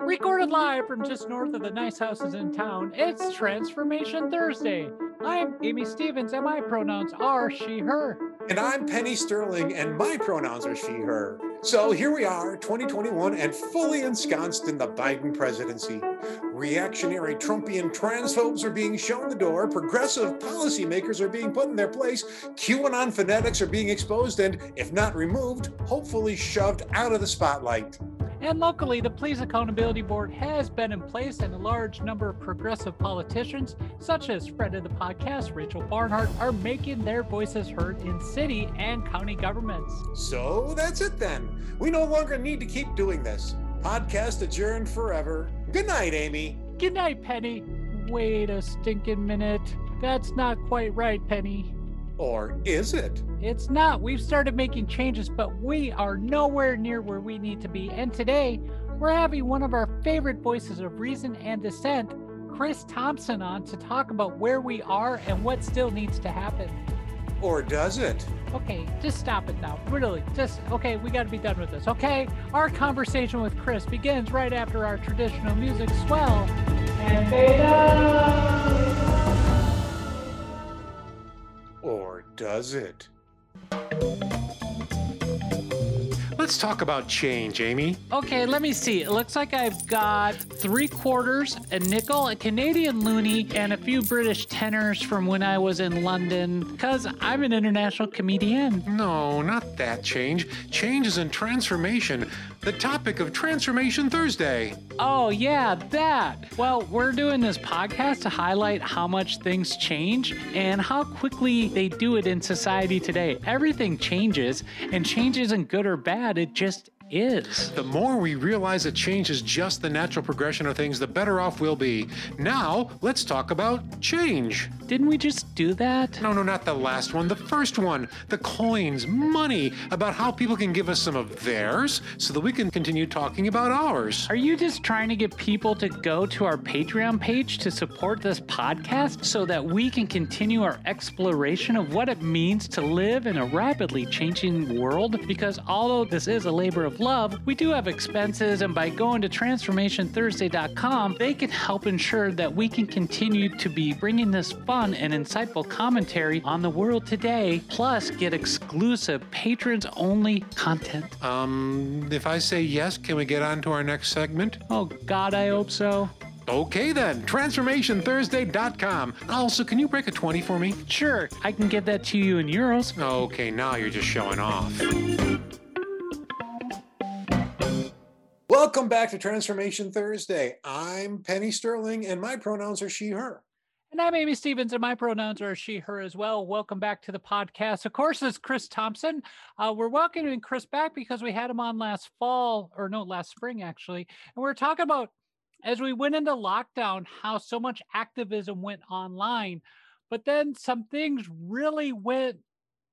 Recorded live from just north of the nice houses in town, it's Transformation Thursday. I'm Amy Stevens, and my pronouns are she, her. And I'm Penny Sterling, and my pronouns are she, her. So here we are, 2021, and fully ensconced in the Biden presidency. Reactionary Trumpian transphobes are being shown the door, progressive policymakers are being put in their place, QAnon fanatics are being exposed, and if not removed, hopefully shoved out of the spotlight. And locally, the Police Accountability Board has been in place, and a large number of progressive politicians, such as friend of the podcast, Rachel Barnhart, are making their voices heard in city and county governments. So that's it then. We no longer need to keep doing this. Podcast adjourned forever. Good night, Amy. Good night, Penny. Wait a stinking minute. That's not quite right, Penny. Or is it? It's not. We've started making changes, but we are nowhere near where we need to be. And today, we're having one of our favorite voices of reason and dissent, Chris Thompson, on to talk about where we are and what still needs to happen. Or does it? Okay, just stop it now. Really, just okay, we got to be done with this. Okay, our conversation with Chris begins right after our traditional music swell and beta. Or does it? Let's talk about change, Amy. Okay, let me see. It looks like I've got three quarters, a nickel, a Canadian loonie, and a few British tenners from when I was in London, because I'm an international comedian. No, not that change. Change is in transformation. The topic of Transformation Thursday. Oh, yeah, that. Well, we're doing this podcast to highlight how much things change and how quickly they do it in society today. Everything changes, and change isn't good or bad, it just is. The more we realize that change is just the natural progression of things, the better off we'll be. Now, let's talk about change. Didn't we just do that? No, no, not the last one. The first one. The coins, money, about how people can give us some of theirs so that we can continue talking about ours. Are you just trying to get people to go to our Patreon page to support this podcast so that we can continue our exploration of what it means to live in a rapidly changing world? Because although this is a labor of love, we do have expenses, and by going to transformationthursday.com, they can help ensure that we can continue to be bringing this fun and insightful commentary on the world today, plus get exclusive patrons only content. Um, if I say yes, can we get on to our next segment? Oh, God, I hope so. Okay then, transformationthursday.com. Also, can you break a 20 for me? Sure, I can get that to you in euros. Okay, now you're just showing off. Welcome back to Transformation Thursday. I'm Penny Sterling, and my pronouns are she, her. And I'm Amy Stevens, and my pronouns are she, her as well. Welcome back to the podcast. Of course, it's Chris Thompson. Uh, we're welcoming Chris back because we had him on last fall, or no, last spring actually. And we are talking about as we went into lockdown, how so much activism went online, but then some things really went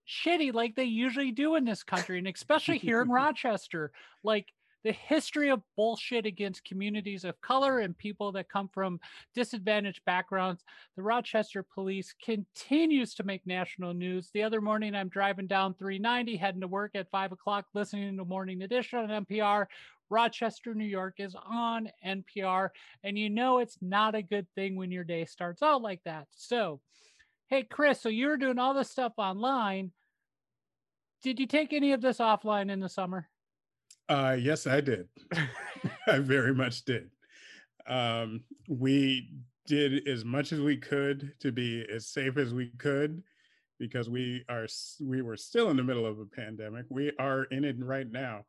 shitty like they usually do in this country, and especially here in Rochester. Like the history of bullshit against communities of color and people that come from disadvantaged backgrounds. The Rochester police continues to make national news. The other morning, I'm driving down 390, heading to work at five o'clock, listening to Morning Edition on NPR. Rochester, New York is on NPR. And you know it's not a good thing when your day starts out like that. So, hey, Chris, so you're doing all this stuff online. Did you take any of this offline in the summer? Uh, yes, I did. I very much did. Um, we did as much as we could to be as safe as we could because we are we were still in the middle of a pandemic. We are in it right now.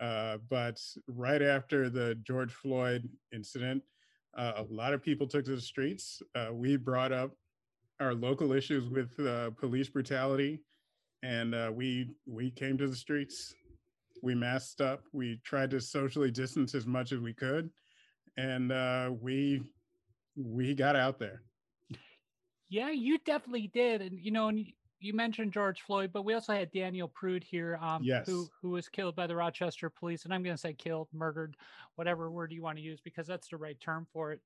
Uh, but right after the George Floyd incident, uh, a lot of people took to the streets. Uh, we brought up our local issues with uh, police brutality, and uh, we we came to the streets we masked up. We tried to socially distance as much as we could, and uh, we we got out there. Yeah, you definitely did, and you know, and you mentioned George Floyd, but we also had Daniel Prude here, um, yes. who who was killed by the Rochester police, and I'm going to say killed, murdered, whatever word you want to use, because that's the right term for it.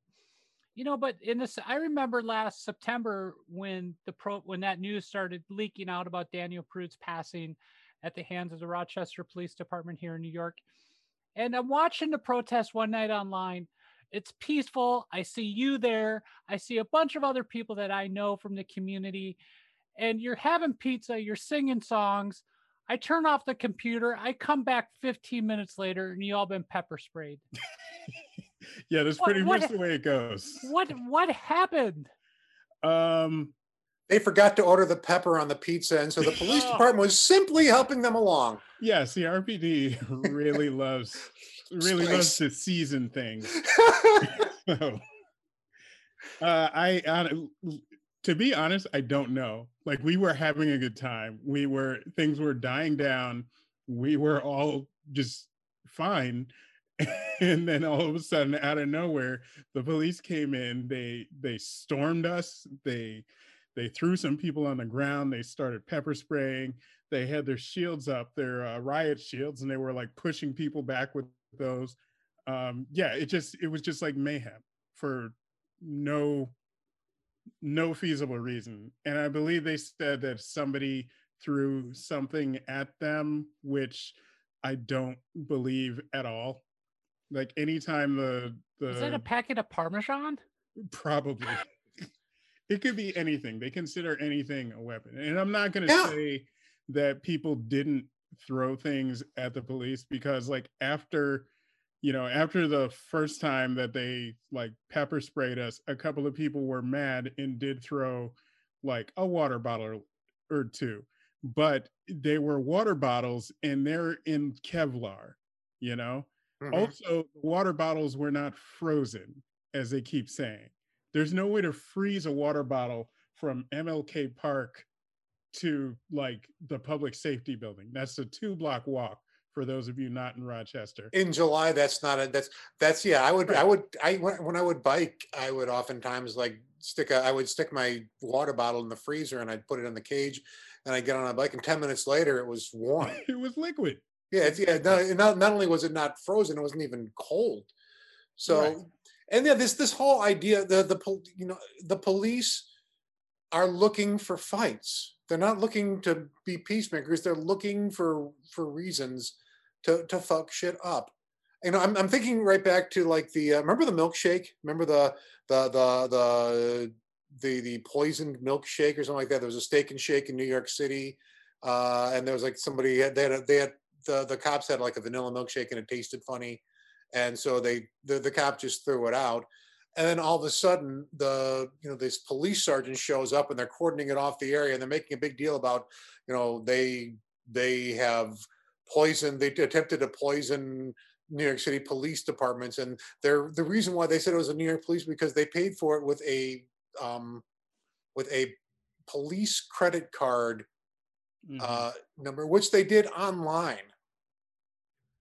You know, but in this, I remember last September when the pro when that news started leaking out about Daniel Prude's passing at the hands of the Rochester Police Department here in New York. And I'm watching the protest one night online. It's peaceful. I see you there. I see a bunch of other people that I know from the community. And you're having pizza, you're singing songs. I turn off the computer. I come back 15 minutes later and you all been pepper sprayed. yeah, that's What- pretty what- much the way it goes. What what happened? Um, They forgot to order the pepper on the pizza, and so the police Oh. department was simply helping them along. yeah, RPD really loves really loves to season things. So, uh, I, hon- to be honest, I don't know. Like we were having a good time. We were things were dying down. We were all just fine. And then all of a sudden, out of nowhere, the police came in. They they stormed us. They they threw some people on the ground. They started pepper spraying. They had their shields up, their uh, riot shields, and they were like pushing people back with those. Um, yeah, it just it was just like mayhem for no no feasible reason. And I believe they said that somebody threw something at them, which I don't believe at all. Like anytime the the Is that a packet of Parmesan? probably it could be anything. They consider anything a weapon. And I'm not gonna Yeah. say that people didn't throw things at the police because like after you know after the first time that they like pepper sprayed us a couple of people were mad and did throw like a water bottle or two but they were water bottles and they're in kevlar you know Mhm. also water bottles were not frozen as they keep saying there's no way to freeze a water bottle from mlk park to like the public safety building that's a two block walk for those of you not in rochester in July, that's not a that's that's yeah. I would I would I when when I would bike, I would oftentimes like stick a I would stick my water bottle in the freezer and I'd put it in the cage, and I'd get on a bike, and ten minutes later it was warm. it was liquid Yeah, it's, yeah. No, not not only was it not frozen, it wasn't even cold. So, Right. And yeah, this this whole idea the the you know the police are looking for fights. They're not looking to be peacemakers. They're looking for for reasons to to fuck shit up. You know, I'm I'm thinking right back to like the uh, remember the milkshake. Remember the the the the the the poisoned milkshake or something like that. There was a steak and shake in New York City, uh, and there was like somebody had they had a, they had the the cops had like a vanilla milkshake and it tasted funny, and so they the the cop just threw it out, and then all of a sudden the you know this police sergeant shows up and they're cordoning it off the area and they're making a big deal about you know they they have poisoned they attempted to poison New York City police departments and they're the reason why they said it was a New York police because they paid for it with a um with a police credit card Mhm. uh, number, which they did online.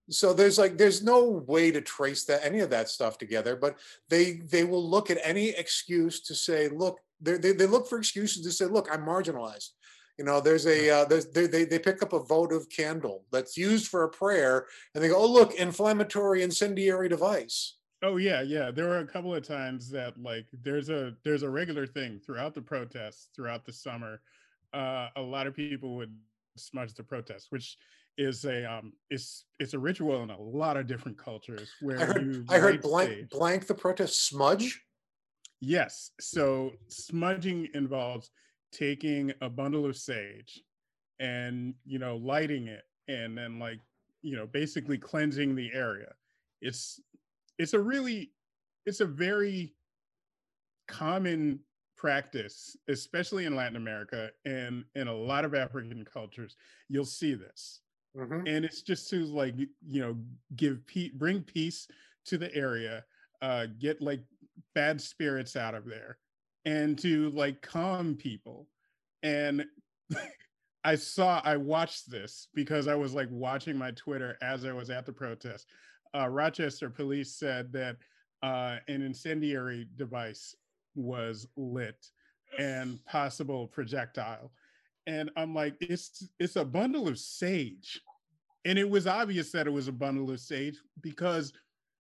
So there's like there's no way to trace that any of that stuff together, but they they will look at any excuse to say, look, they they, look for excuses to say, look, I'm marginalized. You know, there's a uh, there's, they, they they pick up a votive candle that's used for a prayer, and they go, oh look, inflammatory incendiary device. Oh yeah, yeah. There were a couple of times that like there's a there's a regular thing throughout the protests throughout the summer. Uh, a lot of people would smudge the protest, which is a um it's it's a ritual in a lot of different cultures where I heard you I heard blank sage. blank the protest smudge. Yes. So smudging involves taking a bundle of sage and, you know, lighting it and then like, you know, basically cleansing the area. It's it's a really it's a very common practice, especially in Latin America and in a lot of African cultures. You'll see this Mhm. and it's just to like you know give pe- bring peace to the area uh get like bad spirits out of there and to like calm people. And i saw i watched this because i was like watching my twitter as i was at the protest. Uh rochester police said that uh an incendiary device was lit and possible projectile and i'm like it's it's a bundle of sage. And it was obvious that it was a bundle of sage because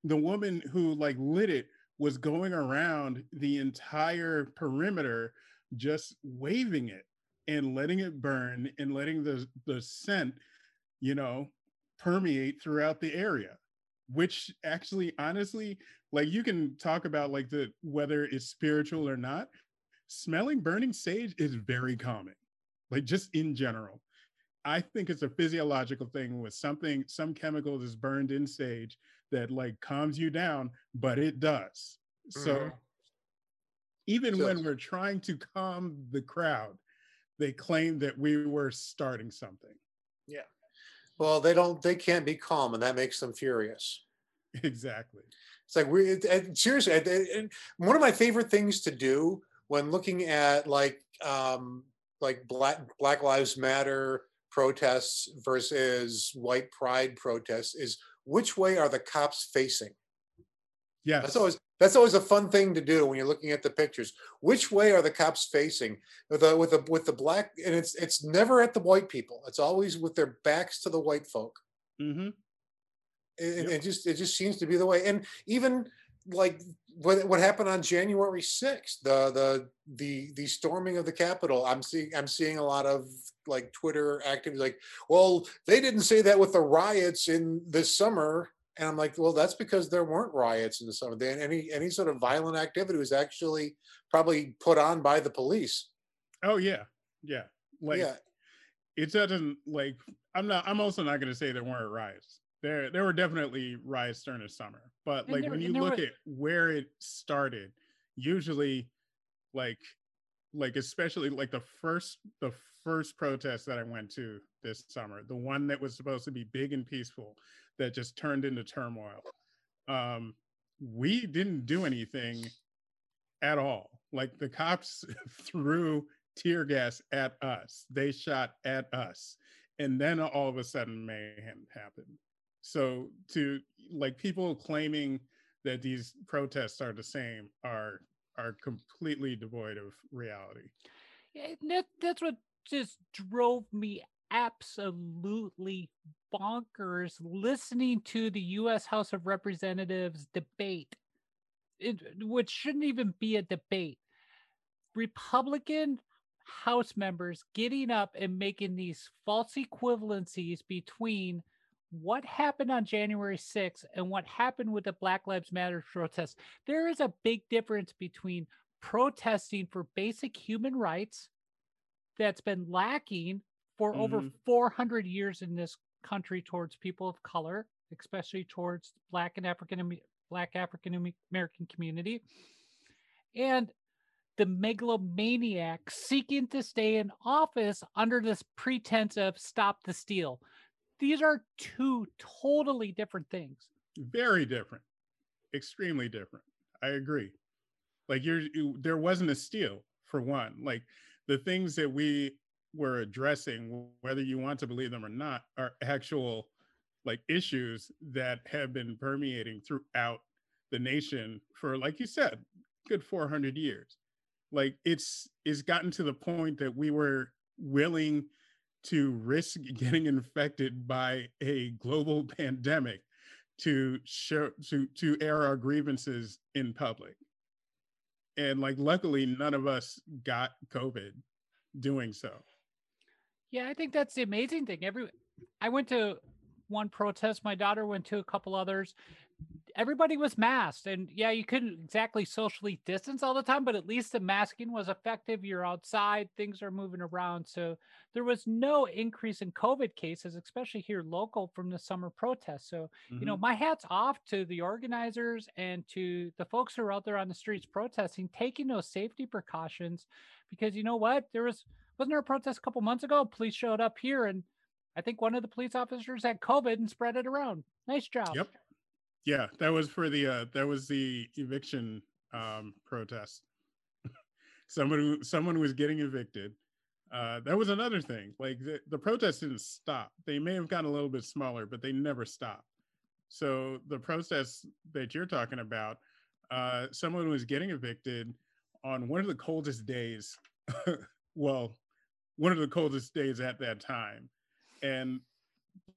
the woman who like lit it was going around the entire perimeter just waving it and letting it burn and letting the the scent you know permeate throughout the area which actually honestly like you can talk about like the whether it's spiritual or not smelling burning sage is very common like just in general i think it's a physiological thing with something some chemical that's burned in sage that like calms you down but it does so Mhm. even So- when we're trying to calm the crowd they claim that we were starting something Yeah. Well, they don't. They can't be calm, and that makes them furious. exactly It's like we seriously. one of my favorite things to do when looking at like um, like Black Black Lives Matter protests versus white pride protests is which way are the cops facing? yeah That's always that's always a fun thing to do when you're looking at the pictures. Which way are the cops facing? With the with the with the black and it's it's never at the white people. It's always with their backs to the white folk. mm-hmm. It, Yep. it just it just seems to be the way. And even like what what happened on January 6th, the the the the storming of the Capitol. I'm seeing I'm seeing a lot of like Twitter activity like, well, they didn't say that with the riots in this summer. And I'm like, well, that's because there weren't riots in the summer. Then any any sort of violent activity was actually probably put on by the police. oh yeah yeah like yeah, it doesn't like i'm not i'm also not going to say there weren't riots there there were definitely riots during the summer but And like there- when you look were- at where it started usually like like especially like the first the first protest that i went to this summer the one that was supposed to be big and peaceful that just turned into turmoil um we didn't do anything at all. Like the cops threw tear gas at us. They shot at us. And then all of a sudden mayhem happened so to like people claiming that these protests are the same are are completely devoid of reality Yeah, that, that's what just drove me absolutely bonkers listening to the US House of Representatives debate, it, which shouldn't even be a debate. Republican House members getting up and making these false equivalencies between what happened on January 6th and what happened with the Black Lives Matter protests. There is a big difference between protesting for basic human rights that's been lacking for over Mhm. 400 years in this country towards people of color, especially towards Black and African Black African American community, and the megalomaniac seeking to stay in office under this pretense of stop the steal. These are two totally different things. very different. Extremely different. I agree. Like you're you, there wasn't a steal for one. Like the things that we were addressing whether you want to believe them or not are actual like issues that have been permeating throughout the nation for like you said good 400 years. Like it's it's gotten to the point that we were willing to risk getting infected by a global pandemic to show to to air our grievances in public and like luckily none of us got covid doing so Yeah, I think that's the amazing thing. Every I went to one protest, my daughter went to a couple others. Everybody was masked, and yeah, you couldn't exactly socially distance all the time, but at least the masking was effective. You're outside, things are moving around, so there was no increase in COVID cases, especially here local from the summer protests. So you know, Mhm. my hat's off to the organizers and to the folks who are out there on the streets protesting, taking those safety precautions. Because you know what? There was wasn't there a protest a couple months ago? Police showed up here, and I think one of the police officers had COVID and spread it around. Nice job. yep. Yeah that was for the uh that was the eviction um protest. Someone someone was getting evicted. Uh that was another thing like the, the protest didn't stop. They may have gotten a little bit smaller but they never stopped. So the protests that you're talking about uh someone was getting evicted on one of the coldest days. Well one of the coldest days at that time and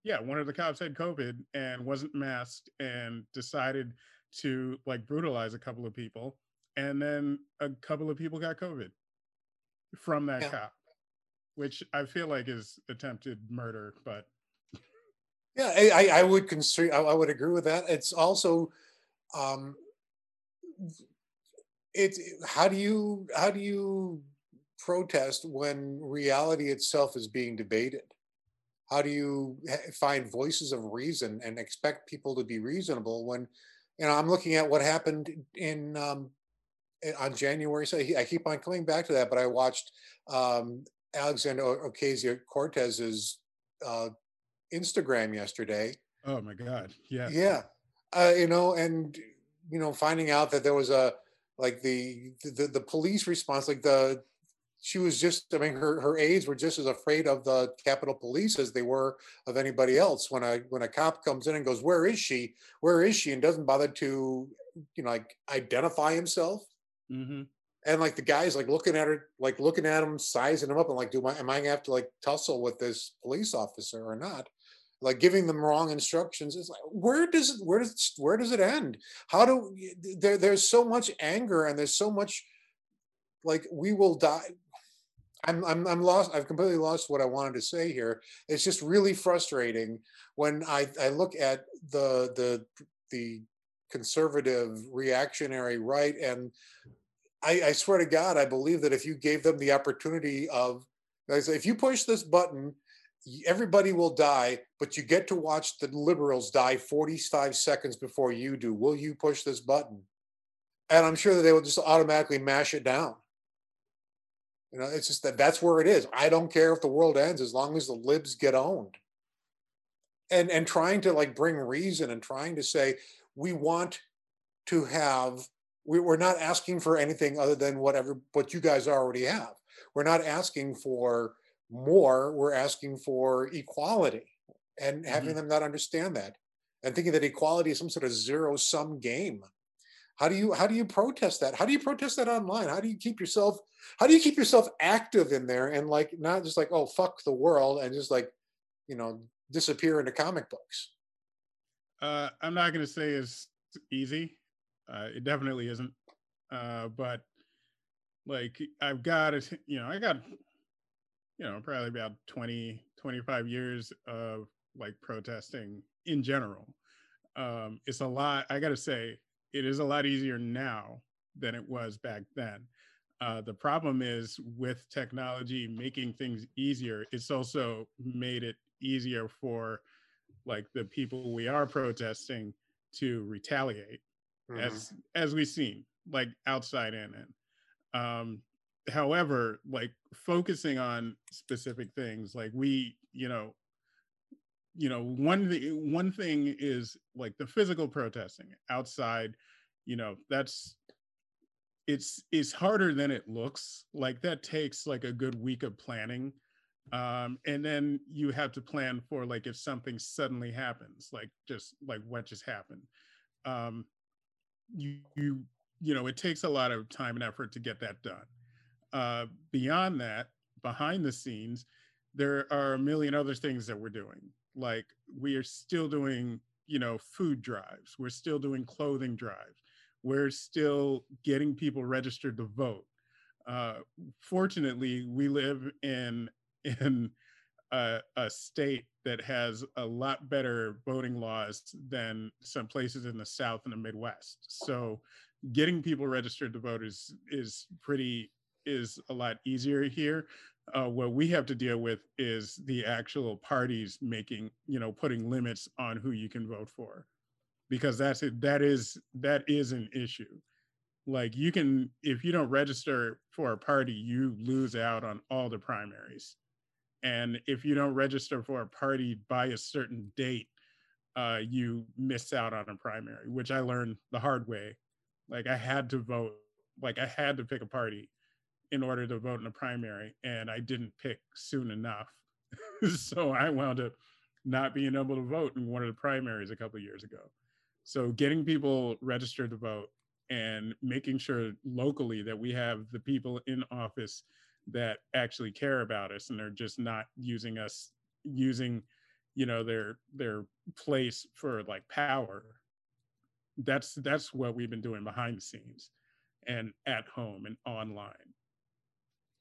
yeah one of the cops had covid and wasn't masked and decided to like brutalize a couple of people and then a couple of people got covid from that Yeah. cop which i feel like is attempted murder but Yeah, I, I would consider. I would agree with that. It's also, um, it. How do you how do you protest when reality itself is being debated? How do you find voices of reason and expect people to be reasonable when, you know, I'm looking at what happened in um, on January. So I keep on coming back to that, but I watched um, Alexander Ocasio Cortez's uh, Instagram yesterday. Oh my God! Yeah, yeah, uh, you know, and you know, finding out that there was a like the the, the police response, like the she was just i mean her, her aides were just as afraid of the capitol police as they were of anybody else. When a when a cop comes in and goes where is she? Where is she? and doesn't bother to you know like identify himself. Mm-hmm. and like the guy's like looking at her like looking at him sizing him up and like do I, am i gonna have to like tussle with this police officer or not? Like giving them wrong instructions. It's like where does it where does where does it end? How do there there's so much anger and there's so much like we will die I'm, I'm I'm lost. I've completely lost what I wanted to say here. It's just really frustrating when I, I look at the the the conservative reactionary right and I, I swear to God, I believe that if you gave them the opportunity of, if you push this button, everybody will die, but you get to watch the liberals die 45 seconds before you do. Will you push this button? And I'm sure that they will just automatically mash it down. You know, it's just that that's where it is. I don't care if the world ends as long as the libs get owned. And and trying to like bring reason and trying to say we want to have we, we're not asking for anything other than whatever what you guys already have. We're not asking for more. We're asking for equality and having mm-hmm. them not understand that and thinking that equality is some sort of zero sum game. How do you how do you protest that? How do you protest that online? How do you keep yourself how do you keep yourself active in there and like not just like oh fuck the world and just like you know disappear into comic books? Uh, I'm not going to say it's easy. Uh, it definitely isn't. Uh, but like I've got it, you know, I got, you know, probably about 20, 25 years of like protesting in general. Um, it's a lot, I got to say, it is a lot easier now than it was back then. Uh, the problem is with technology making things easier, it's also made it easier for like the people we are protesting to retaliate mm-hmm. as as we've seen like outside in and um however like focusing on specific things like we you know you know one one thing is like the physical protesting outside you know that's it's it's harder than it looks. Like that takes like a good week of planning um and then you have to plan for like if something suddenly happens like just like what just happened. Um you you you know it takes a lot of time and effort to get that done. Uh beyond that behind the scenes there are a million other things that we're doing like we are still doing you know food drives we're still doing clothing drives we're still getting people registered to vote uh, fortunately we live in in a, a, state that has a lot better voting laws than some places in the South and the Midwest. So getting people registered to vote is is pretty is a lot easier here. Uh, what we have to deal with is the actual parties making, you know, putting limits on who you can vote for, because that's it. That is that is an issue. Like you can, if you don't register for a party, you lose out on all the primaries and if you don't register for a party by a certain date uh, you miss out on a primary which i learned the hard way like i had to vote like i had to pick a party in order to vote in a primary and i didn't pick soon enough. So i wound up not being able to vote in one of the primaries a couple years ago. So getting people registered to vote and making sure locally that we have the people in office that actually care about us and they're just not using us using you know their their place for like power. That's that's what we've been doing behind the scenes and at home and online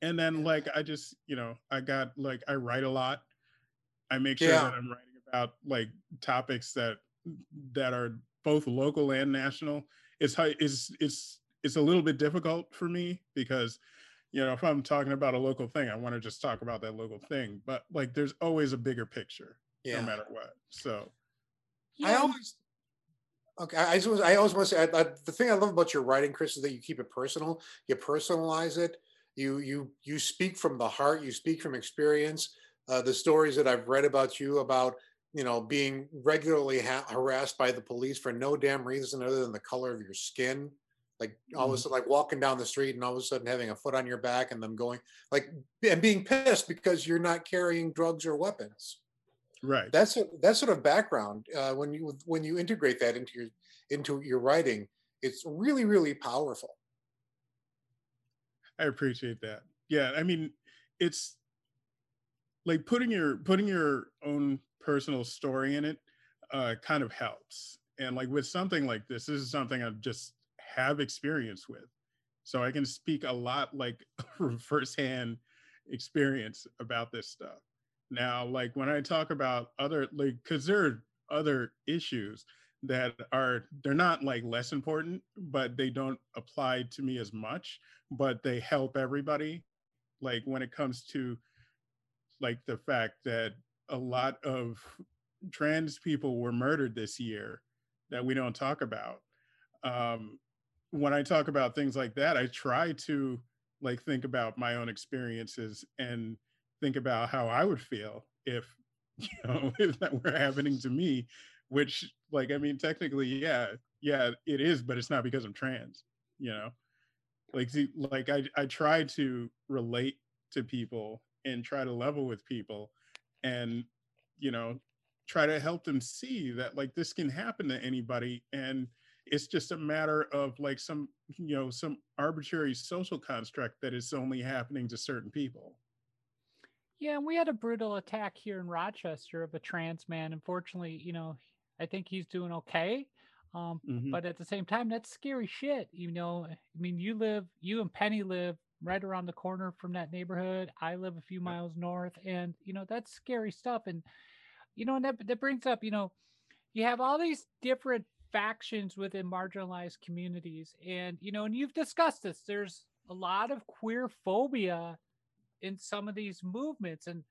and then like i just you know i got like i write a lot i make sure yeah. that i'm writing about like topics that that are both local and national, it's it's it's it's a little bit difficult for me because you know if i'm talking about a local thing i want to just talk about that local thing but like there's always a bigger picture yeah. no matter what so yeah. i always okay i always, I always want to say I, I, the thing i love about your writing chris is that you keep it personal you personalize it you you you speak from the heart you speak from experience. Uh, the stories that i've read about you about you know being regularly ha- harassed by the police for no damn reason other than the color of your skin like all of a mm-hmm. sudden like walking down the street and all of a sudden having a foot on your back and them going like and being pissed because you're not carrying drugs or weapons. Right. That's a, that sort of background uh, when you when you integrate that into your into your writing it's really really powerful i appreciate that yeah i mean it's like putting your putting your own personal story in it uh, kind of helps and like with something like this this is something i've just have experience with. So I can speak a lot like firsthand experience about this stuff. Now, like when I talk about other, like, because there are other issues that are, they're not like less important, but they don't apply to me as much, but they help everybody. Like when it comes to like the fact that a lot of trans people were murdered this year that we don't talk about. Um, when I talk about things like that, I try to like think about my own experiences and think about how I would feel if you know if that were happening to me, which like I mean technically yeah, yeah, it is, but it's not because I'm trans, you know. Like see, like I I try to relate to people and try to level with people and you know try to help them see that like this can happen to anybody and it's just a matter of like some you know some arbitrary social construct that is only happening to certain people yeah and we had a brutal attack here in rochester of a trans man unfortunately you know i think he's doing okay um, mm-hmm. but at the same time that's scary shit you know i mean you live you and penny live right around the corner from that neighborhood i live a few miles north and you know that's scary stuff and you know and that, that brings up you know you have all these different factions within marginalized communities. And, you know, and you've discussed this, there's a lot of queer phobia in some of these movements. And,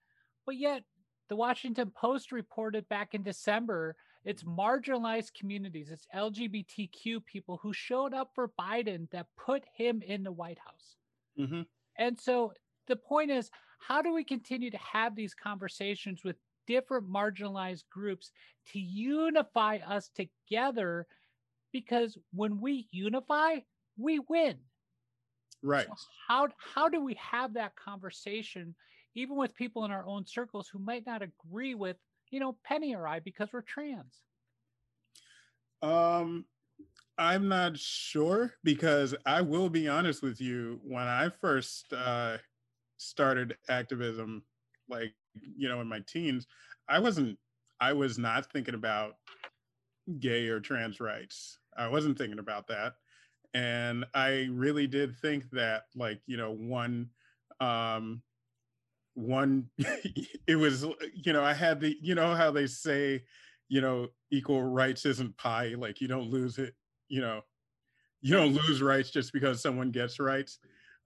but yet, the Washington Post reported back in December it's marginalized communities, it's LGBTQ people who showed up for Biden that put him in the White House. Mm-hmm. And so the point is, how do we continue to have these conversations with different marginalized groups to unify us together because when we unify, we win. Right. So how how do we have that conversation even with people in our own circles who might not agree with, you know, Penny or I because we're trans? Um I'm not sure because I will be honest with you when I first uh started activism like you know in my teens i wasn't i was not thinking about gay or trans rights i wasn't thinking about that and i really did think that like you know one um one it was you know i had the you know how they say you know equal rights isn't pie like you don't lose it you know you don't lose rights just because someone gets rights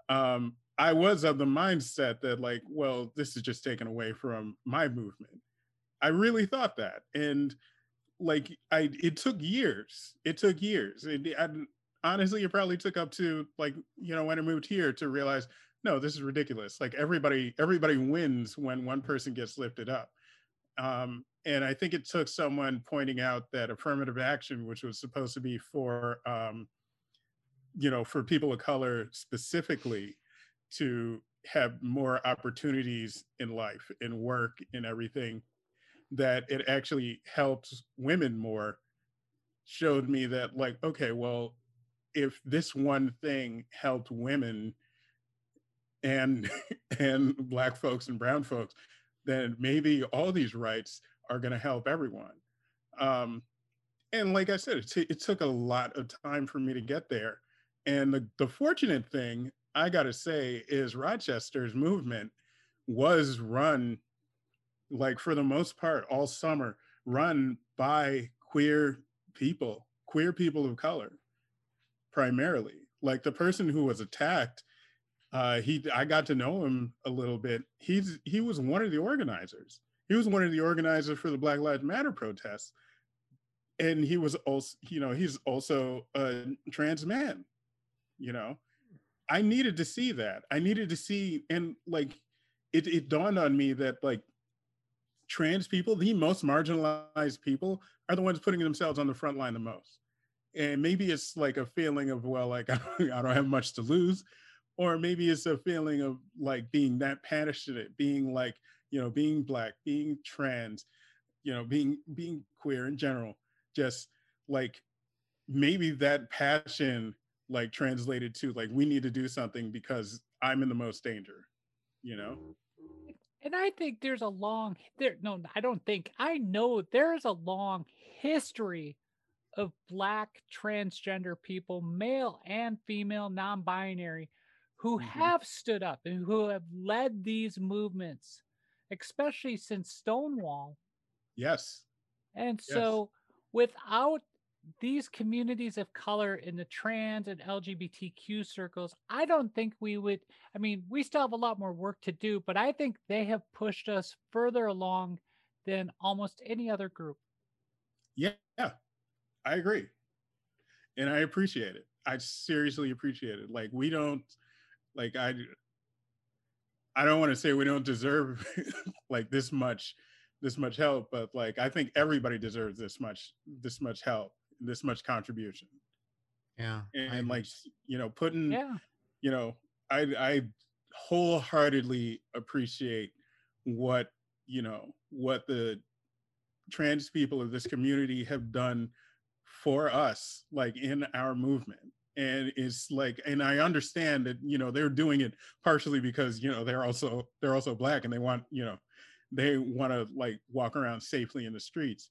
um I was of the mindset that like, well, this is just taken away from my movement. I really thought that, and like, I it took years. It took years. It, I, honestly, it probably took up to like you know when I moved here to realize, no, this is ridiculous. Like everybody, everybody wins when one person gets lifted up. Um, and I think it took someone pointing out that affirmative action, which was supposed to be for, um, you know, for people of color specifically, to have more opportunities in life in work and everything that it actually helps women more showed me that like okay well if this one thing helped women and and black folks and brown folks then maybe all these rights are going to help everyone um and like i said it, t- it took a lot of time for me to get there and the, the fortunate thing I got to say is Rochester's movement was run like for the most part all summer run by queer people, queer people of color, primarily. Like the person who was attacked, uh, he I got to know him a little bit. He's he was one of the organizers. He was one of the organizers for the Black Lives Matter protests, and he was also you know he's also a trans man. You know, I needed to see that. I needed to see and like it, it dawned on me that like trans people, the most marginalized people, are the ones putting themselves on the front line the most. And maybe it's like a feeling of, well, like I don't, I don't have much to lose. Or maybe it's a feeling of like being that passionate, being like, you know, being black, being trans, you know, being being queer in general. Just like maybe that passion like translated to like we need to do something because I'm in the most danger, you know? And I think there's a long there no I don't think I know there's a long history of black transgender people, male and female, non-binary, who mm-hmm. have stood up and who have led these movements, especially since Stonewall. Yes. And so yes. without these communities of color in the trans and LGBTQ circles, I don't think we would. I mean, we still have a lot more work to do, but I think they have pushed us further along than almost any other group. Yeah, yeah I agree. And I appreciate it. I seriously appreciate it. Like, we don't, like, I, I don't want to say we don't deserve like this much this much help but like i think everybody deserves this much this much help this much contribution. Yeah. And, and like, you know, putting, yeah. you know, I, I wholeheartedly appreciate what, you know, what the trans people of this community have done for us, like in our movement. And it's like, and I understand that, you know, they're doing it partially because, you know, they're also, they're also black and they want, you know, they want to like walk around safely in the streets.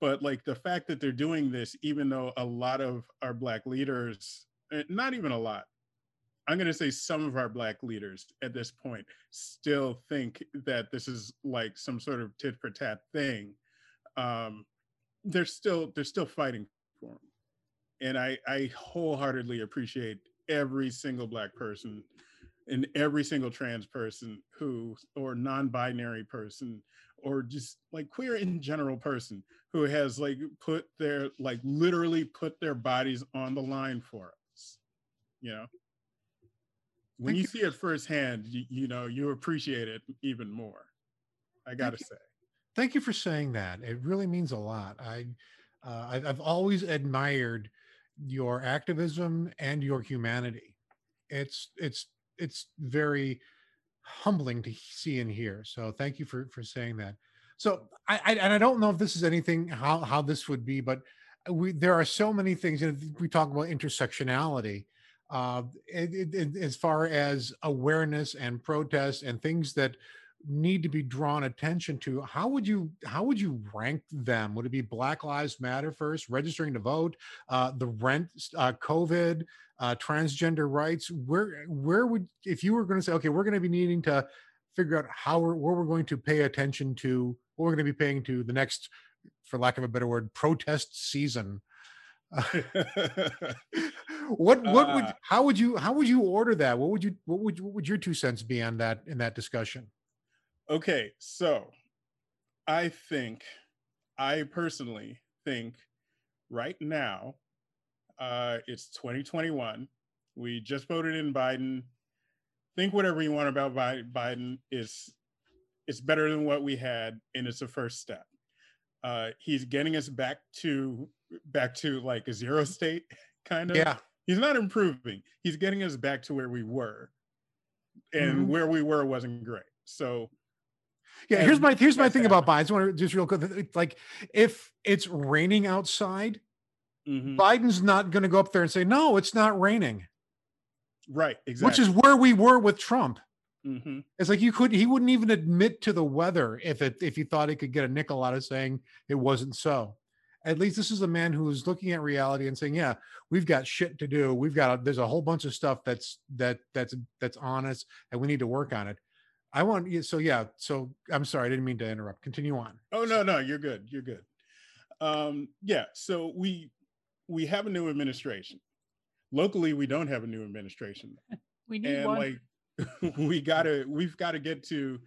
But like the fact that they're doing this even though a lot of our black leaders eh, not even a lot i'm going to say some of our black leaders at this point still think that this is like some sort of tit for tat thing um they're still they're still fighting for them and i i wholeheartedly appreciate every single black person and every single trans person who or non-binary person or just like queer in general person who has like put their like literally put their bodies on the line for us you know? When you, you, see it firsthand you, you, know you appreciate it even more i gotta thank say. Thank you for saying that. It really means a lot. I uh, i've always admired your activism and your humanity it's it's it's very humbling to see and hear. So thank you for for saying that. So I, I and I don't know if this is anything how how this would be, but we there are so many things. You know, we talk about intersectionality. Uh, it, it, as far as awareness and protest and things that need to be drawn attention to how would you how would you rank them? Would it be black lives matter first registering to vote uh, the rent uh, covid uh, transgender rights? Where where would if you were going to say okay we're going to be needing to figure out how we're where we're going to pay attention to what we're going to be paying to the next for lack of a better word protest season what what would uh. how would you how would you order that? What would you what would what would your two cents be on that in that discussion Okay, so I think, I personally think right now, uh, it's 2021. We just voted in Biden. Think whatever you want about Biden is it's better than what we had, and it's a first step. Uh, he's getting us back to back to like a zero state kind of. Yeah. He's not improving. He's getting us back to where we were, and mm-hmm. where we were wasn't great. So yeah, here's my here's my thing about Biden. I just want to just real quick. Like, if it's raining outside, mm-hmm. Biden's not going to go up there and say, "No, it's not raining." Right. Exactly. Which is where we were with Trump. Mm-hmm. It's like you could he wouldn't even admit to the weather if it if he thought he could get a nickel out of saying it wasn't so. At least this is a man who is looking at reality and saying, "Yeah, we've got shit to do. We've got a, there's a whole bunch of stuff that's that that's that's honest, and we need to work on it." I want you. So yeah. So I'm sorry, I didn't mean to interrupt. Continue on. Oh no, no, you're good. You're good. Um, yeah. So we we have a new administration. Locally, we don't have a new administration, We need and one. like we gotta we've got to get to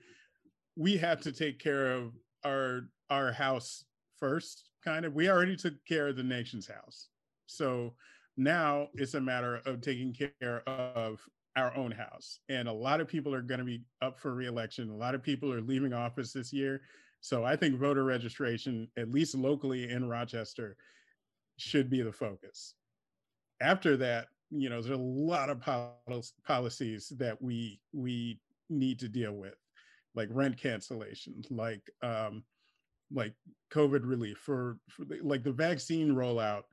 we have to take care of our our house first. Kind of. We already took care of the nation's house, so now it's a matter of taking care of our own house. And a lot of people are going to be up for reelection. A lot of people are leaving office this year. So I think voter registration, at least locally in Rochester, should be the focus. After that, you know, there's a lot of pol- policies that we we need to deal with, like rent cancellation, like um, like COVID relief for, for the, like the vaccine rollout.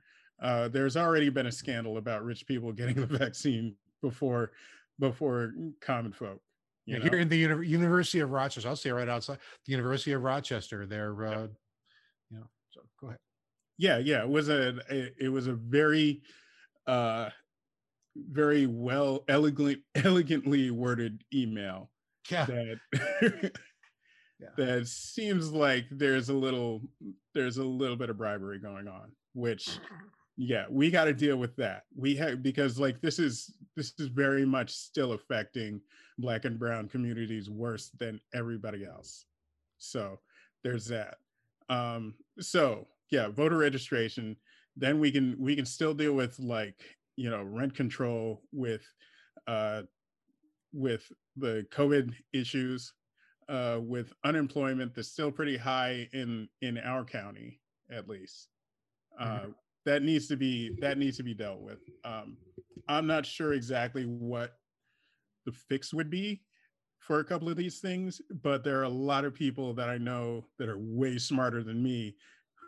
Uh, there's already been a scandal about rich people getting the vaccine before before common folk. You Yeah, know? here in the uni- University of Rochester, I'll say right outside the University of Rochester. They're, uh, you know. So go ahead. yeah yeah it was a it, it was a very uh very well elegantly elegantly worded email Yeah. that Yeah. that seems like there's a little there's a little bit of bribery going on which yeah we got to deal with that. We have because like this is this is very much still affecting black and brown communities worse than everybody else. So there's that. Um so yeah voter registration then we can we can still deal with like you know rent control with uh with the covid issues uh with unemployment that's still pretty high in in our county at least. Uh that needs to be that needs to be dealt with. Um i'm not sure exactly what the fix would be for a couple of these things but there are a lot of people that i know that are way smarter than me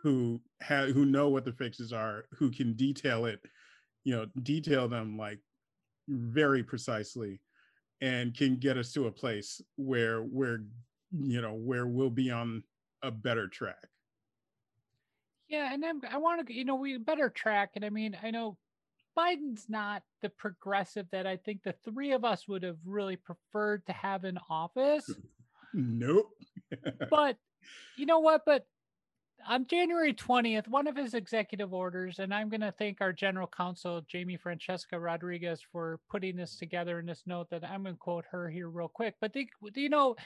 who have who know what the fixes are who can detail it you know detail them like very precisely and can get us to a place where we're you know where we'll be on a better track Yeah, and I'm, I want to, you know, we better track. And I mean, I know Biden's not the progressive that I think the three of us would have really preferred to have in office. nope but you know what? But on January 20th, one of his executive orders, and I'm going to thank our general counsel, Jamie Francesca Rodriguez, for putting this together in this note that I'm going to quote her here real quick. But, the, you know,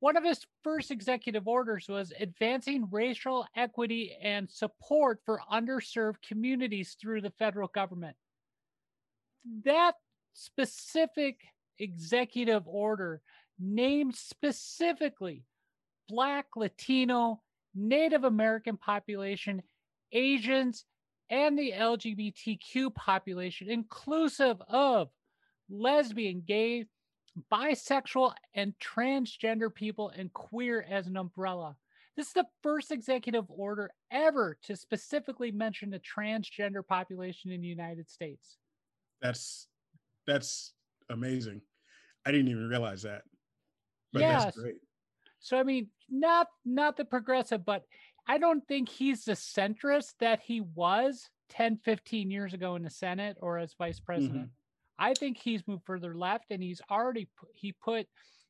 one of his first executive orders was advancing racial equity and support for underserved communities through the federal government. That specific executive order named specifically Black, Latino, Native American population, Asians, and the LGBTQ population, inclusive of lesbian, gay, bisexual, and transgender people and queer as an umbrella. This is the first executive order ever to specifically mention the transgender population in the United States. that's that's amazing i didn't even realize that but Yes. that's great So I mean, not not the progressive, but I don't think he's the centrist that he was 10, 15 years ago in the Senate or as vice mm-hmm. president. I think he's moved further left and he's already he put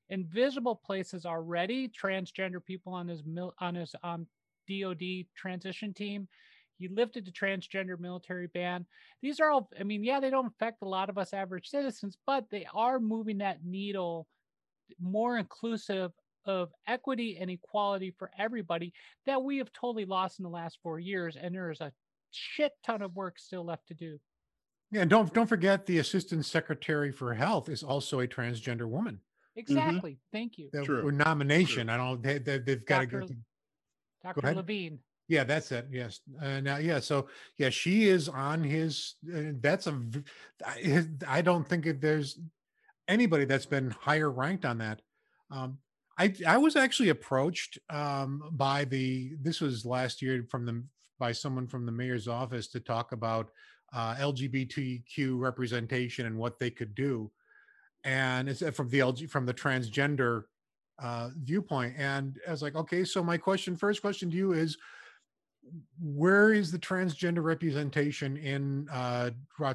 invisible places already transgender people on his mil, on his um DOD transition team. He lifted the transgender military ban. These are all I mean, yeah, they don't affect a lot of us average citizens, but they are moving that needle more inclusive of equity and equality for everybody that we have totally lost in the last four years. And there is a shit ton of work still left to do. Yeah, and don't don't forget the assistant secretary for health is also a transgender woman. Exactly. Thank you, The True. or nomination. I don't. They, they, they've got to go. Dr. through- Dr. ahead. Levine. Yeah, that's it. Yes. Uh, now, yeah. So, yeah, she is on his. Uh, that's a. v- I, his- I don't think that there's anybody that's been higher ranked on that. Um, I I was actually approached um, by the. This was last year from the by someone from the mayor's office to talk about uh, LGBTQ representation and what they could do, and it's uh, from the LG from the transgender uh, viewpoint. And I was like, okay, so my question, first question to you is, where is the transgender representation in uh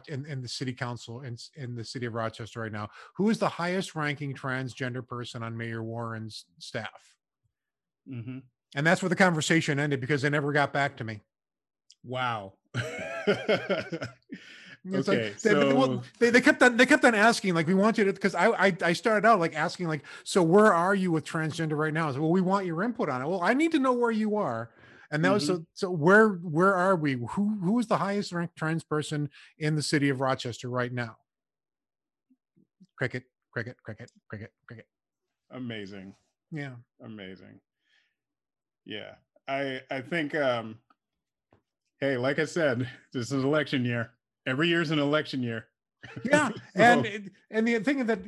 in, in the city council in, in the city of rochester right now? Who is the highest ranking transgender person on mayor warren's staff? Hmm and that's where the conversation ended because they never got back to me. Wow. It's Okay, like, they, well, so- they, they kept on they kept on asking like we want you to because I, I I started out like asking like so where are you with transgender right now? I said, well, we want your input on it. Well, I need to know where you are. And that was Mm-hmm. so so where where are we? Who who is the highest ranked trans person in the city of Rochester right now? Cricket, cricket, cricket, cricket, cricket. Amazing. Yeah. Amazing. Yeah. I I think um hey, like I said, this is election year. Every year's an election year. yeah and So- it- and the thing that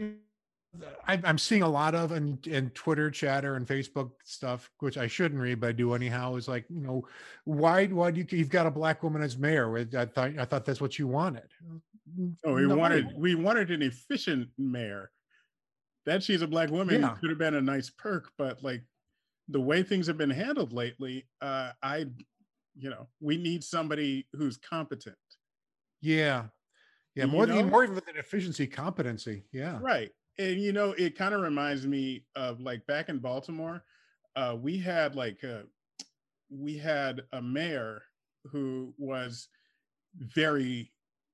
I- I'm seeing a lot of in, in Twitter chatter and Facebook stuff, which I shouldn't read, but I do anyhow. Is like, you know, why why do you you've got a black woman as mayor? I thought I thought that's what you wanted. Oh, we No. wanted we wanted an efficient mayor. That she's a black woman Yeah. could have been a nice perk, but like the way things have been handled lately, uh, I, you know, we need somebody who's competent. Yeah, yeah, You more than more even than efficiency, competency. Yeah, Right. And you know, it kind of reminds me of like back in Baltimore, uh, we had like a, we had a mayor who was very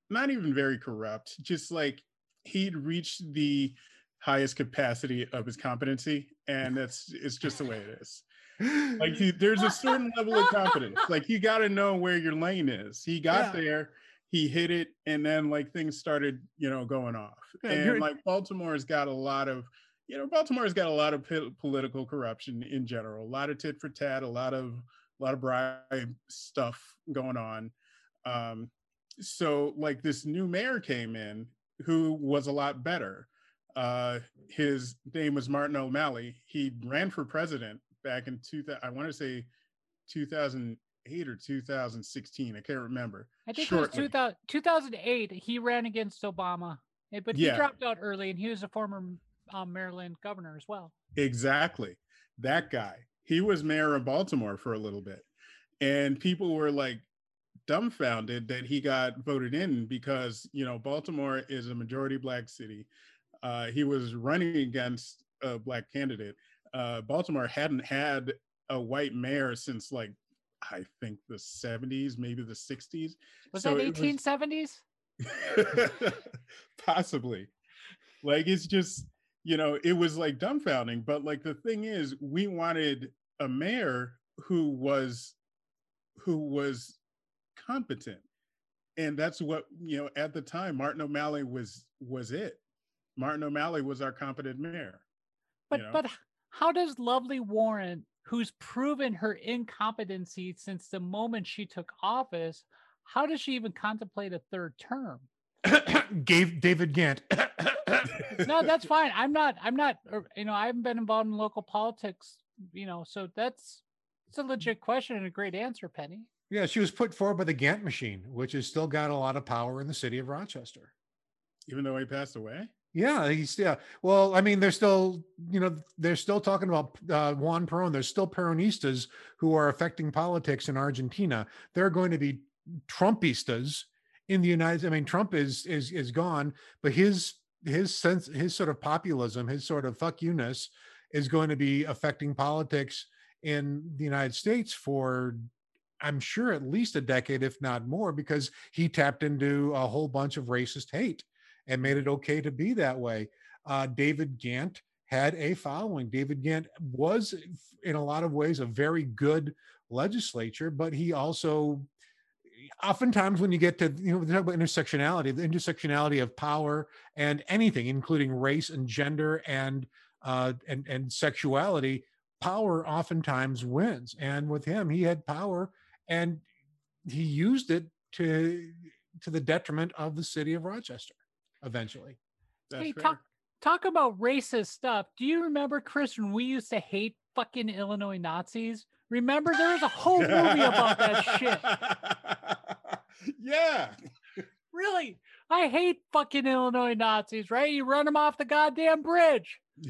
not even very corrupt, just like he'd reached the highest capacity of his competency. And that's it's just the way it is. Like he, there's a certain level of confidence. Like you got to know where your lane is. He got Yeah. there, he hit it, and then like things started, you know, going off. Yeah, and like Baltimore's got a lot of, you know, Baltimore's got a lot of po- political corruption in general. A lot of tit for tat, a lot of, a lot of bribe stuff going on. Um, so like this new mayor came in who was a lot better. Uh, his name was Martin O'Malley. He ran for president back in two. I want to say 2008 or 2016. I can't remember. I think Shortly. it was 2000, 2008. He ran against Obama, eh, but he Yeah. dropped out early, and he was a former um, Maryland governor as well. Exactly. That guy. He was mayor of Baltimore for a little bit. And people were like dumbfounded that he got voted in because, you know, Baltimore is a majority black city. Uh, he was running against a black candidate. Uh, Baltimore hadn't had a white mayor since like, I think the 70s, maybe the 60s. Was So that it was- 1870s? possibly like it's just you know it was like dumbfounding but like the thing is we wanted a mayor who was who was competent and that's what you know at the time martin o'malley was was it martin o'malley was our competent mayor But know? but how does Lovely Warren, who's proven her incompetency since the moment she took office, how does she even contemplate a third term? gave David Gantt. No, that's fine. I'm not. I'm not. Er, you know, I haven't been involved in local politics. You know, so that's it's a legit question and a great answer, Penny. Yeah, she was put forward by the Gantt machine, which has still got a lot of power in the city of Rochester. even though he passed away Yeah, he's yeah. Well, I mean, they're still, you know, they're still talking about uh, Juan Perón. There's still Peronistas who are affecting politics in Argentina. There are going to be Trumpistas in the United. I mean, Trump is is is gone, but his his sense, his sort of populism, his sort of fuck you-ness is going to be affecting politics in the United States for I'm sure at least a decade, if not more, because he tapped into a whole bunch of racist hate and made it okay to be that way. Uh, David Gantt had a following. David Gantt was, in a lot of ways, a very good legislature, but he also, oftentimes, when you get to, you know, talk about intersectionality, the intersectionality of power and anything, including race and gender and uh, and and sexuality, power oftentimes wins. And with him, he had power, and he used it to to the detriment of the city of Rochester eventually. that's hey, fair. talk talk about racist stuff. Do you remember, Chris, when we used to hate fucking Illinois Nazis? Remember, there was a whole movie about that shit. yeah Really, I hate fucking Illinois Nazis. Right? You run them off the goddamn bridge.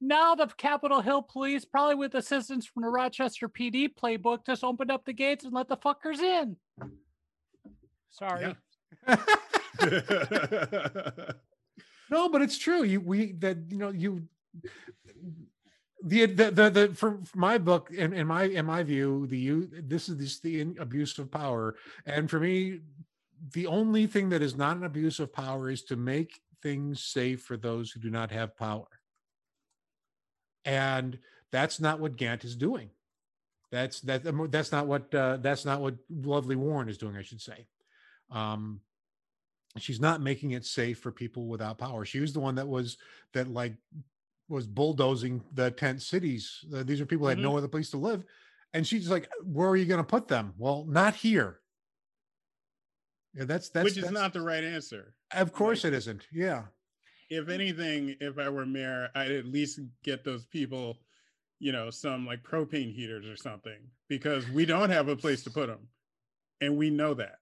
now the Capitol Hill Police, probably with assistance from the Rochester PD playbook, just opened up the gates and let the fuckers in. Sorry. Yeah. No, but it's true. You we that you know you the the the, the for my book in, in my in my view the you this is this the abuse of power. And for me the only thing that is not an abuse of power is to make things safe for those who do not have power. And that's not what Gantt is doing. That's that that's not what uh, that's not what lovely Warren is doing I should say. Um she's not making it safe for people without power she was the one that was that like was bulldozing the tent cities. Uh, these are people that had Mhm. no other place to live. And she's like, where are you going to put them? Well, not here. Yeah, that's that's Which is that's- not the right answer. Of course it isn't. Yeah. If anything, if I were mayor, I'd at least get those people, you know, some like propane heaters or something, because we don't have a place to put them, and we know that.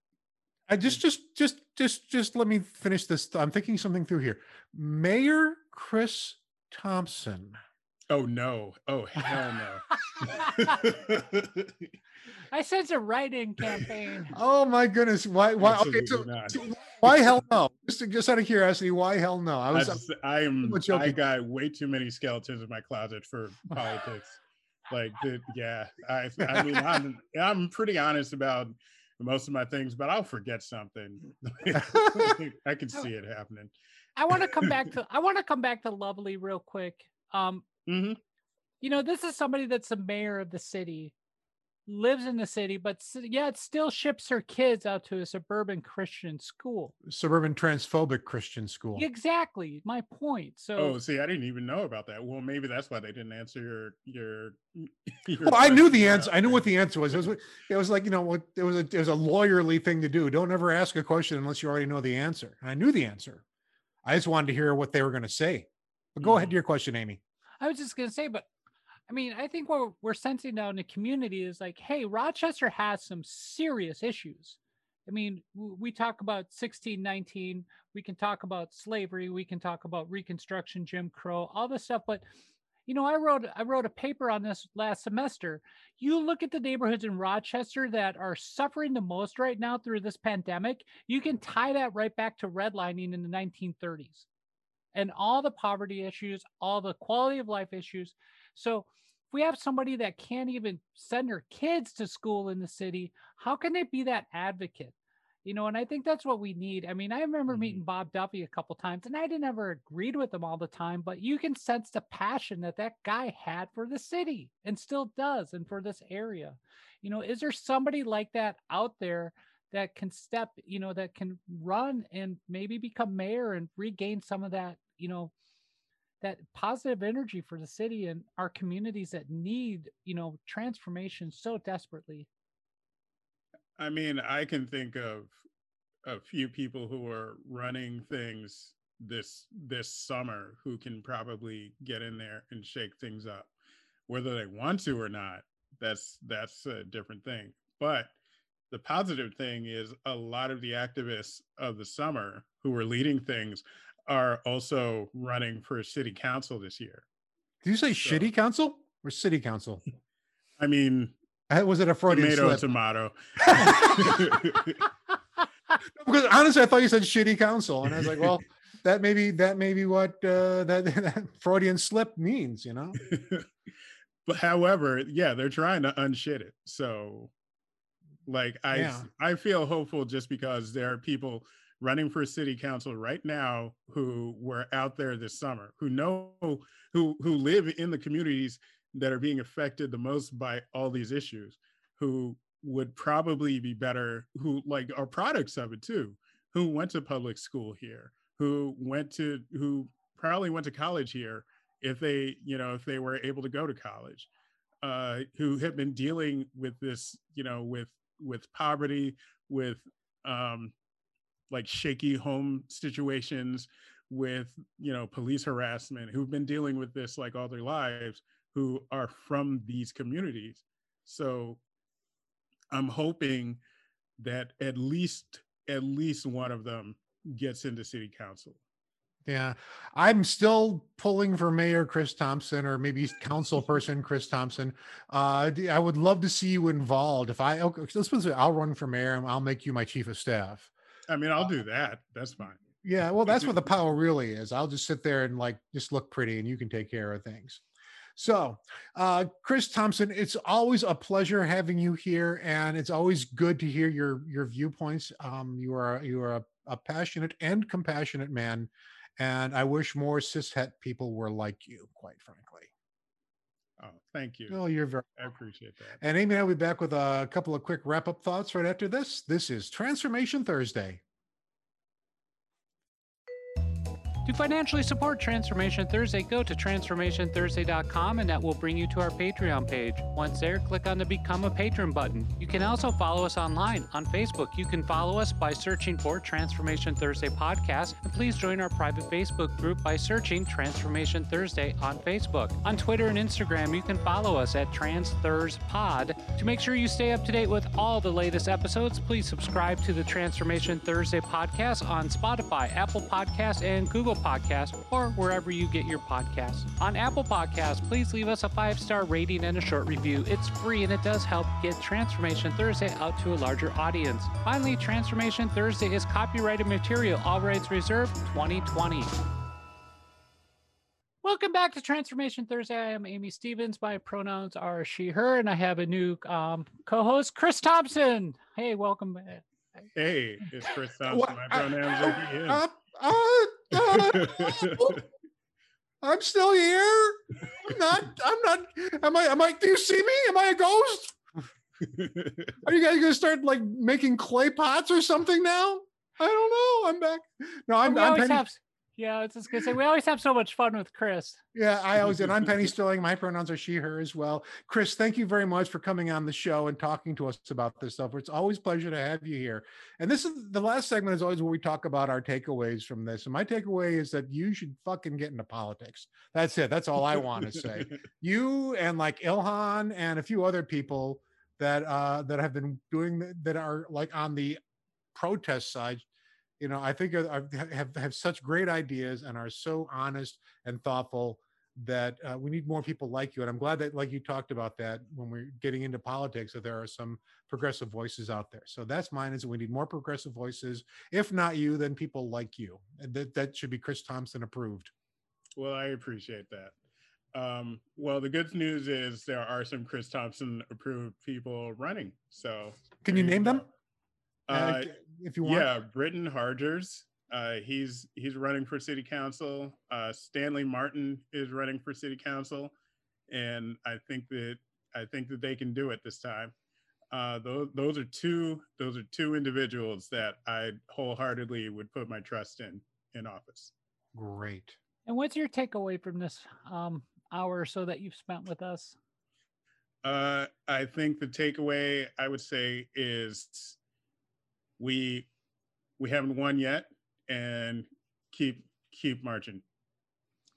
I just mm. just just just just let me finish this. I'm thinking something through here. Mayor Chris Thompson. Oh no! Oh hell no! I sense a write-in campaign. Oh my goodness. Why why okay, so, not. so why hell no? Just just out of curiosity, why hell no? I I, was I am. I'm. I got way too many skeletons in my closet for politics. like, the, yeah. I. I mean, I'm. I'm pretty honest about most of my things, but I'll forget something. I can see it happening. I want to come back to I want to come back to Lovely real quick. Um, hmm you know, this is somebody that's the mayor of the city, lives in the city, but s- yet still ships her kids out to a suburban Christian school. suburban transphobic Christian school. Exactly my point. So Oh, see, I didn't even know about that. Well, maybe that's why they didn't answer your your. your Well, I knew the answer. I knew what the answer was. It was it was like you know what it was a it was a lawyerly thing to do. Don't ever ask a question unless you already know the answer. And I knew the answer. I just wanted to hear what they were going to say. But go ahead Mhm. to your question, Amy. I was just gonna say, but I mean, I think what we're sensing now in the community is like, hey, Rochester has some serious issues. I mean, we talk about 1619, we can talk about slavery, we can talk about Reconstruction, Jim Crow, all this stuff. But you know, I wrote I wrote a paper on this last semester. You look at the neighborhoods in Rochester that are suffering the most right now through this pandemic, you can tie that right back to redlining in the 1930s and all the poverty issues, all the quality of life issues. So if we have somebody that can't even send their kids to school in the city, how can they be that advocate? You know, and I think that's what we need. I mean, I remember Mhm. meeting Bob Duffy a couple times, and I didn't ever agreed with him all the time, but you can sense the passion that that guy had for the city and still does, and for this area. You know, is there somebody like that out there that can step, you know, that can run and maybe become mayor and regain some of that, you know, that positive energy for the city and our communities that need, you know, transformation so desperately. I mean, I can think of a few people who are running things this this summer who can probably get in there and shake things up. Whether they want to or not, that's that's a different thing. But the positive thing is a lot of the activists of the summer who were leading things are also running for city council this year. Did you say So- shitty council or city council? I mean, Uh, Was it a Freudian tomato, slip? tomato. because honestly, I thought you said shitty council, and I was like, well, that may be that may be what uh, that, that Freudian slip means, you know. but however, yeah, they're trying to unshit it. So like I Yeah. I feel hopeful just because there are people running for city council right now who were out there this summer who know who who live in the communities that are being affected the most by all these issues who would probably be better who like are products of it too who went to public school here who went to who probably went to college here if they you know if they were able to go to college uh who have been dealing with this you know with with poverty with um like shaky home situations with you know police harassment who've been dealing with this like all their lives who are from these communities so i'm hoping that at least at least one of them gets into city council Yeah, I'm still pulling for Mayor Chris Thompson or maybe council person Chris Thompson. Uh, I would love to see you involved. If I, okay, let's put it, I'll run for mayor and I'll make you my chief of staff. I mean, I'll do that. That's fine. Yeah, well, that's what the power really is. I'll just sit there and like just look pretty, and you can take care of things. So, uh, Chris Thompson, it's always a pleasure having you here, and it's always good to hear your your viewpoints. Um, you are you are a, a passionate and compassionate man, and I wish more cishet people were like you. Quite frankly. Oh, thank you. Oh, you're very. I appreciate that. And Amy I will be back with a couple of quick wrap up thoughts right after this. This is Transformation Thursday. To financially support Transformation Thursday, go to transformationthursday.com and that will bring you to our Patreon page. Once there, click on the Become a Patron button. You can also follow us online on Facebook. You can follow us by searching for Transformation Thursday Podcast, and please join our private Facebook group by searching Transformation Thursday on Facebook. On Twitter and Instagram, you can follow us at TransThursPod. To make sure you stay up to date with all the latest episodes, please subscribe to the Transformation Thursday podcast on Spotify, Apple Podcasts, and Google Podcast or wherever you get your podcasts. On Apple Podcasts, please leave us a five star rating and a short review. It's free and it does help get Transformation Thursday out to a larger audience. Finally, Transformation Thursday is copyrighted material, all rights reserved 2020. Welcome back to Transformation Thursday. I am Amy Stevens. My pronouns are she, her, and I have a new um, co host, Chris Thompson. Hey, welcome. Hey, it's Chris Thompson. My pronouns are he, him. Uh, uh, I'm still here. I'm not. I'm not. Am I? Am I? Do you see me? Am I a ghost? Are you guys gonna start like making clay pots or something now? I don't know. I'm back. No, I'm. we I'm always Penny, have, yeah, it's just gonna say we always have so much fun with Chris. yeah, I always did. I'm Penny Sterling. My pronouns are she, her as well. Chris, thank you very much for coming on the show and talking to us about this stuff. It's always a pleasure to have you here. And this is the last segment is always where we talk about our takeaways from this. And my takeaway is that you should fucking get into politics. That's it. That's all I want to say. you and like Ilhan and a few other people that uh that have been doing that are like on the protest side you know i think are- have have such great ideas and are so honest and thoughtful that uh, we need more people like you and i'm glad that like you talked about that when we're getting into politics that there are some progressive voices out there so that's mine is that we need more progressive voices if not you then people like you and that that should be chris thompson approved Well, I appreciate that. Um, well, the good news is there are some Chris Thompson approved people running. So can you name them. Uh, if you want yeah, Britton Hargers. Uh, he's he's running for city council. Uh, Stanley Martin is running for city council, and I think that I think that they can do it this time. Uh, those those are two those are two individuals that I wholeheartedly would put my trust in in office. great And what's your takeaway from this um, hour or so that you've spent with us? Uh, I think the takeaway I would say is we we haven't won yet, and keep keep marching,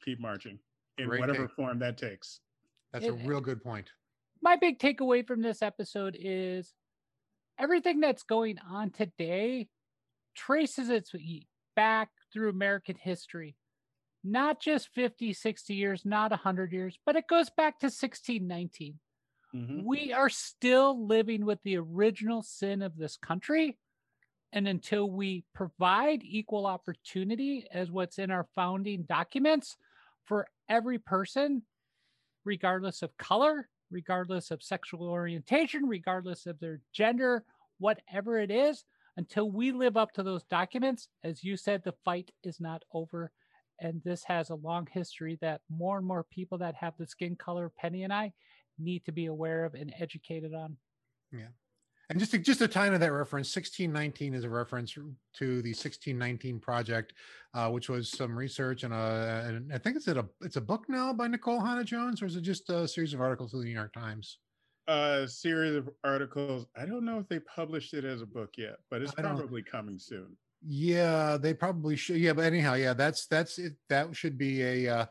keep marching in Great whatever take. form that takes. that's a real good point My big takeaway from this episode is everything that's going on today traces its back through American history. Not just 50, 60 years, not 100 years, but it goes back to 1619. Mhm. we are still living with the original sin of this country. And until we provide equal opportunity as what's in our founding documents for every person, regardless of color, regardless of sexual orientation, regardless of their gender, whatever it is, until we live up to those documents, as you said, the fight is not over. And this has a long history that more and more people that have the skin color, Penny and I, need to be aware of and educated on. And just to, just to tie into that reference, 1619 is a reference to the 1619 project, uh, which was some research and, a, and I think it's a it's a book now by Nikole Hannah-Jones, or is it just a series of articles in the New York Times? A series of articles. I don't know if they published it as a book yet, but it's probably coming soon. Yeah, they probably should. Yeah, but anyhow, yeah, that's that's it. That should be a uh,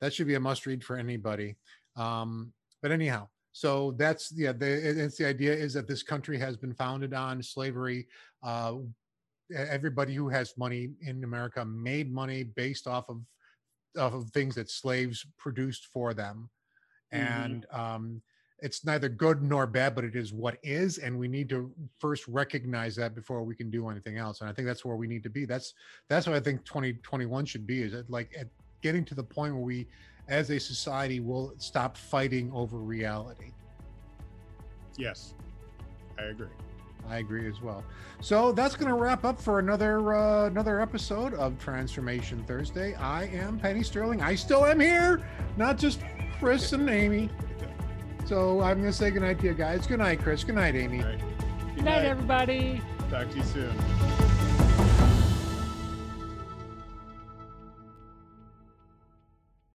that should be a must read for anybody. Um, but anyhow, so that's yeah, the, it- it's the idea is that this country has been founded on slavery. Uh, everybody who has money in America made money based off of off of things that slaves produced for them, Mhm. and um, it's neither good nor bad, but it is what is, and we need to first recognize that before we can do anything else. And I think that's where we need to be. That's that's what I think 2021 should be. Is it like at getting to the point where we, as a society, will stop fighting over reality. Yes, I agree. I agree as well. So that's going to wrap up for another uh, another episode of Transformation Thursday. I am Penny Sterling. I still am here, not just Chris and Amy. So I'm going to say goodnight to you guys. Good night, Chris. Good night, Amy. All right. Good night, everybody. Talk to you soon.